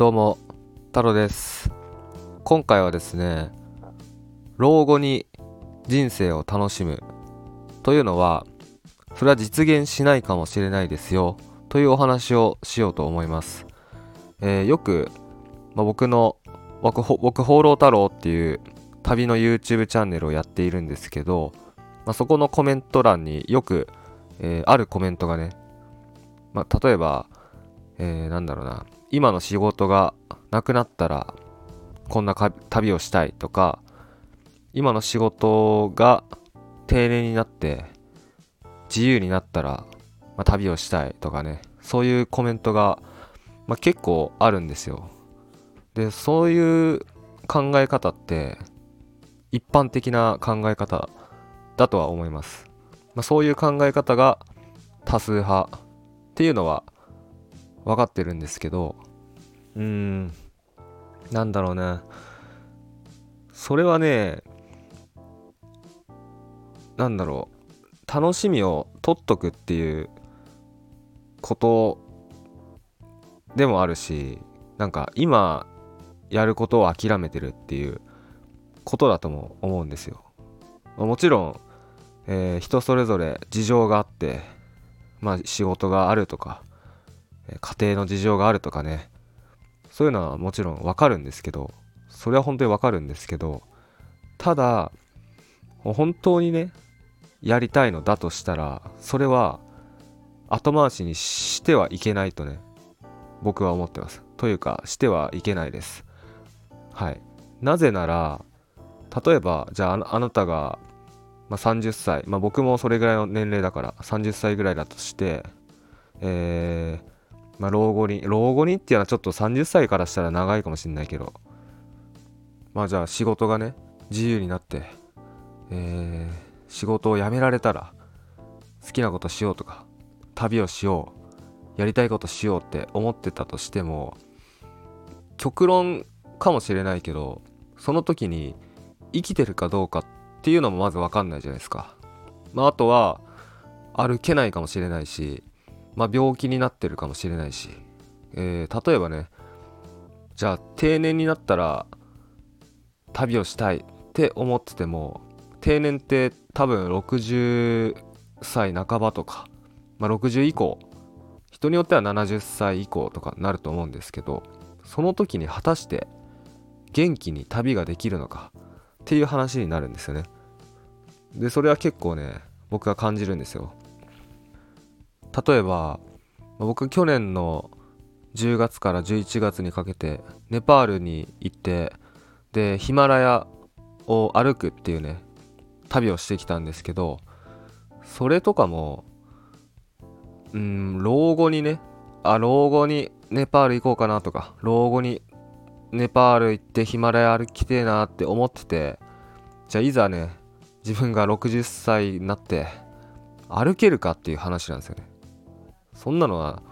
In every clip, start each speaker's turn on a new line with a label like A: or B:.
A: どうも太郎です。今回はですね老後に人生を楽しむというのはそれは実現しないかもしれないですよというお話をしようと思います、えー、よく、まあ、僕の僕僕放浪太郎っていう旅の YouTube チャンネルをやっているんですけど、まあ、そこのコメント欄によく、えー、あるコメントがね、まあ、例えば、えー、なんだろうな今の仕事がなくなったらこんな旅をしたいとか今の仕事が定年になって自由になったら、まあ、旅をしたいとかね。そういうコメントが、まあ、結構あるんですよ。でそういう考え方って一般的な考え方だとは思います、まあ、そういう考え方が多数派っていうのは分かってるんですけどうーん。なんだろうねそれはねなんだろう。楽しみを取っとくっていうことでもあるしなんか今やることを諦めてるっていうことだとも思うんですよ。もちろん、えー、人それぞれ事情があってまあ仕事があるとか家庭の事情があるとかね。そういうのはもちろんわかるんですけどそれは本当にわかるんですけどただ本当にねやりたいのだとしたらそれは後回しにしてはいけないとね僕は思ってます。というかしてはいけないです。はい。なぜなら例えばじゃああなたが、まあ、30歳まあ僕もそれぐらいの年齢だから30歳ぐらいだとしてえー、まあ、老後に、老後にっていうのはちょっと30歳からしたら長いかもしんないけど、まあじゃあ仕事がね、自由になって、えー、仕事を辞められたら、好きなことしようとか、旅をしよう、やりたいことしようって思ってたとしても、極論かもしれないけど、その時に生きてるかどうかっていうのもまずわかんないじゃないですか。まああとは、歩けないかもしれないし、まあ、病気になってるかもしれないし、えー、例えばねじゃあ定年になったら旅をしたいって思ってても定年って多分60歳半ばとか、まあ、60以降人によっては70歳以降とかなると思うんですけどその時に果たして元気に旅ができるのかっていう話になるんですよね。でそれは結構ね僕は感じるんですよ。例えば僕去年の10月から11月にかけてネパールに行ってでヒマラヤを歩くっていうね旅をしてきたんですけどそれとかもうん老後にねあ老後にネパール行こうかなとか老後にネパール行ってヒマラヤ歩きてえなって思っててじゃあいざね自分が60歳になって歩けるかっていう話なんですよね。そんなのは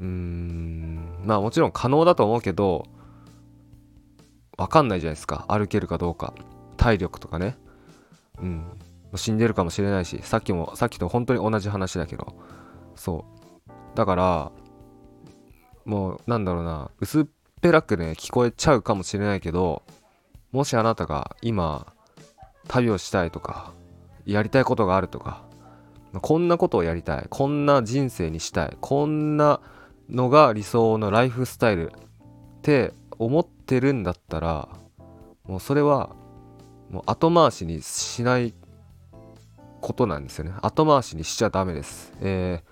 A: うーんまあもちろん可能だと思うけどわかんないじゃないですか。歩けるかどうか。体力とかね。うん。死んでるかもしれないしさっきもさっきと本当に同じ話だけど。そう。だからもうなんだろうな。薄っぺらくね聞こえちゃうかもしれないけどもしあなたが今旅をしたいとかやりたいことがあるとかこんなことをやりたい。こんな人生にしたい。こんなのが理想のライフスタイルって思ってるんだったらもうそれはもう後回しにしないことなんですよね。後回しにしちゃダメです、え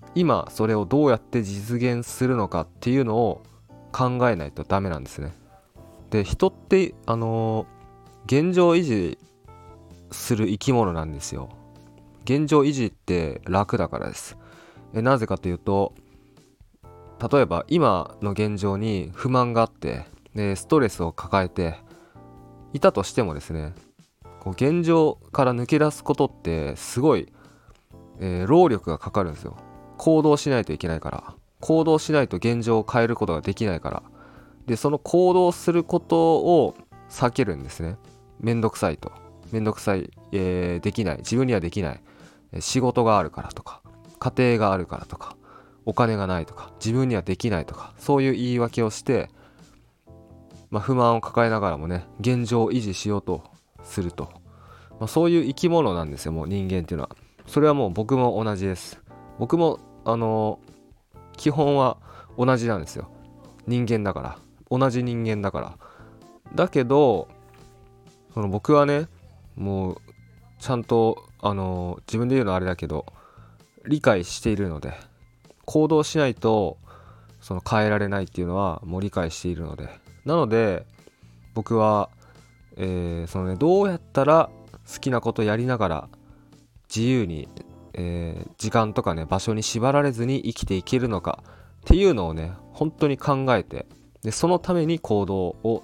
A: ー、今それをどうやって実現するのかっていうのを考えないとダメなんですね。で人ってあのー、現状維持する生き物なんですよ。現状維持って楽だからです。えなぜかというと例えば今の現状に不満があってでストレスを抱えていたとしてもですねこう現状から抜け出すことってすごい、えー、労力がかかるんですよ。行動しないといけないから。行動しないと現状を変えることができないから。でその行動することを避けるんですね。めんどくさいと。めんどくさい、えー、できない自分にはできない仕事があるからとか家庭があるからとかお金がないとか自分にはできないとかそういう言い訳をして、まあ、不満を抱えながらもね現状を維持しようとすると、まあ、そういう生き物なんですよもう人間っていうのは。それはもう僕も同じです。僕もあのー、基本は同じなんですよ。人間だから。同じ人間だから。だけどその僕はねもうちゃんとあの自分で言うのはあれだけど理解しているので行動しないとその変えられないっていうのはもう理解しているので。なので僕は、えー、そのねどうやったら好きなことやりながら自由に、えー、時間とかね場所に縛られずに生きていけるのかっていうのをね本当に考えてでそのために行動を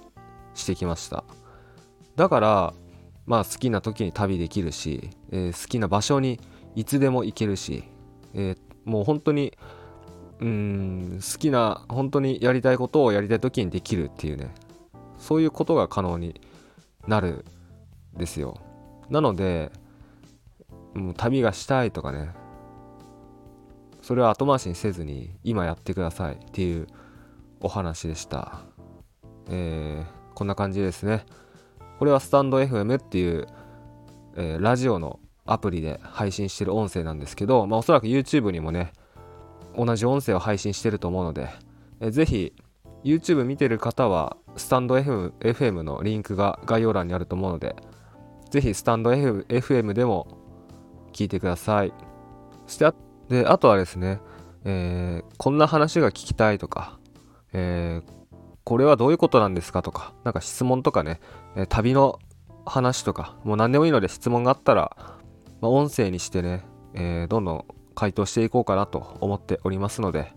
A: してきました。だからまあ好きな時に旅できるし、えー、好きな場所にいつでも行けるし、えー、もう本当にうん好きな本当にやりたいことをやりたい時にできるっていうねそういうことが可能になるんですよ。なのでもう旅がしたいとかねそれは後回しにせずに今やってくださいっていうお話でした。えー、こんな感じですね。これはスタンド FM っていう、えー、ラジオのアプリで配信してる音声なんですけど、まあ、おそらく YouTube にもね同じ音声を配信してると思うので、えー、ぜひ YouTube 見てる方はスタンド FM, FM のリンクが概要欄にあると思うのでぜひスタンド FM でも聞いてください。そしてあであとはですね、えー、こんな話が聞きたいとか、えー、これはどういうことなんですかとか、なんか質問とかね、え旅の話とか、もう何でもいいので質問があったら、まあ、音声にしてね、えー、どんどん回答していこうかなと思っておりますので、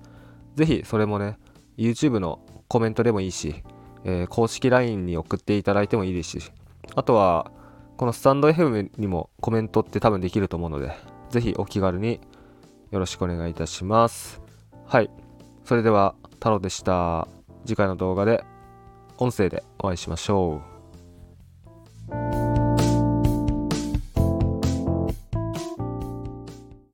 A: ぜひそれもね、YouTube のコメントでもいいし、えー、公式 LINE に送っていただいてもいいですし、あとは、このスタンド FM にもコメントって多分できると思うので、ぜひお気軽によろしくお願いいたします。はい。それでは、太郎でした。次回の動画で音声でお会いしましょう。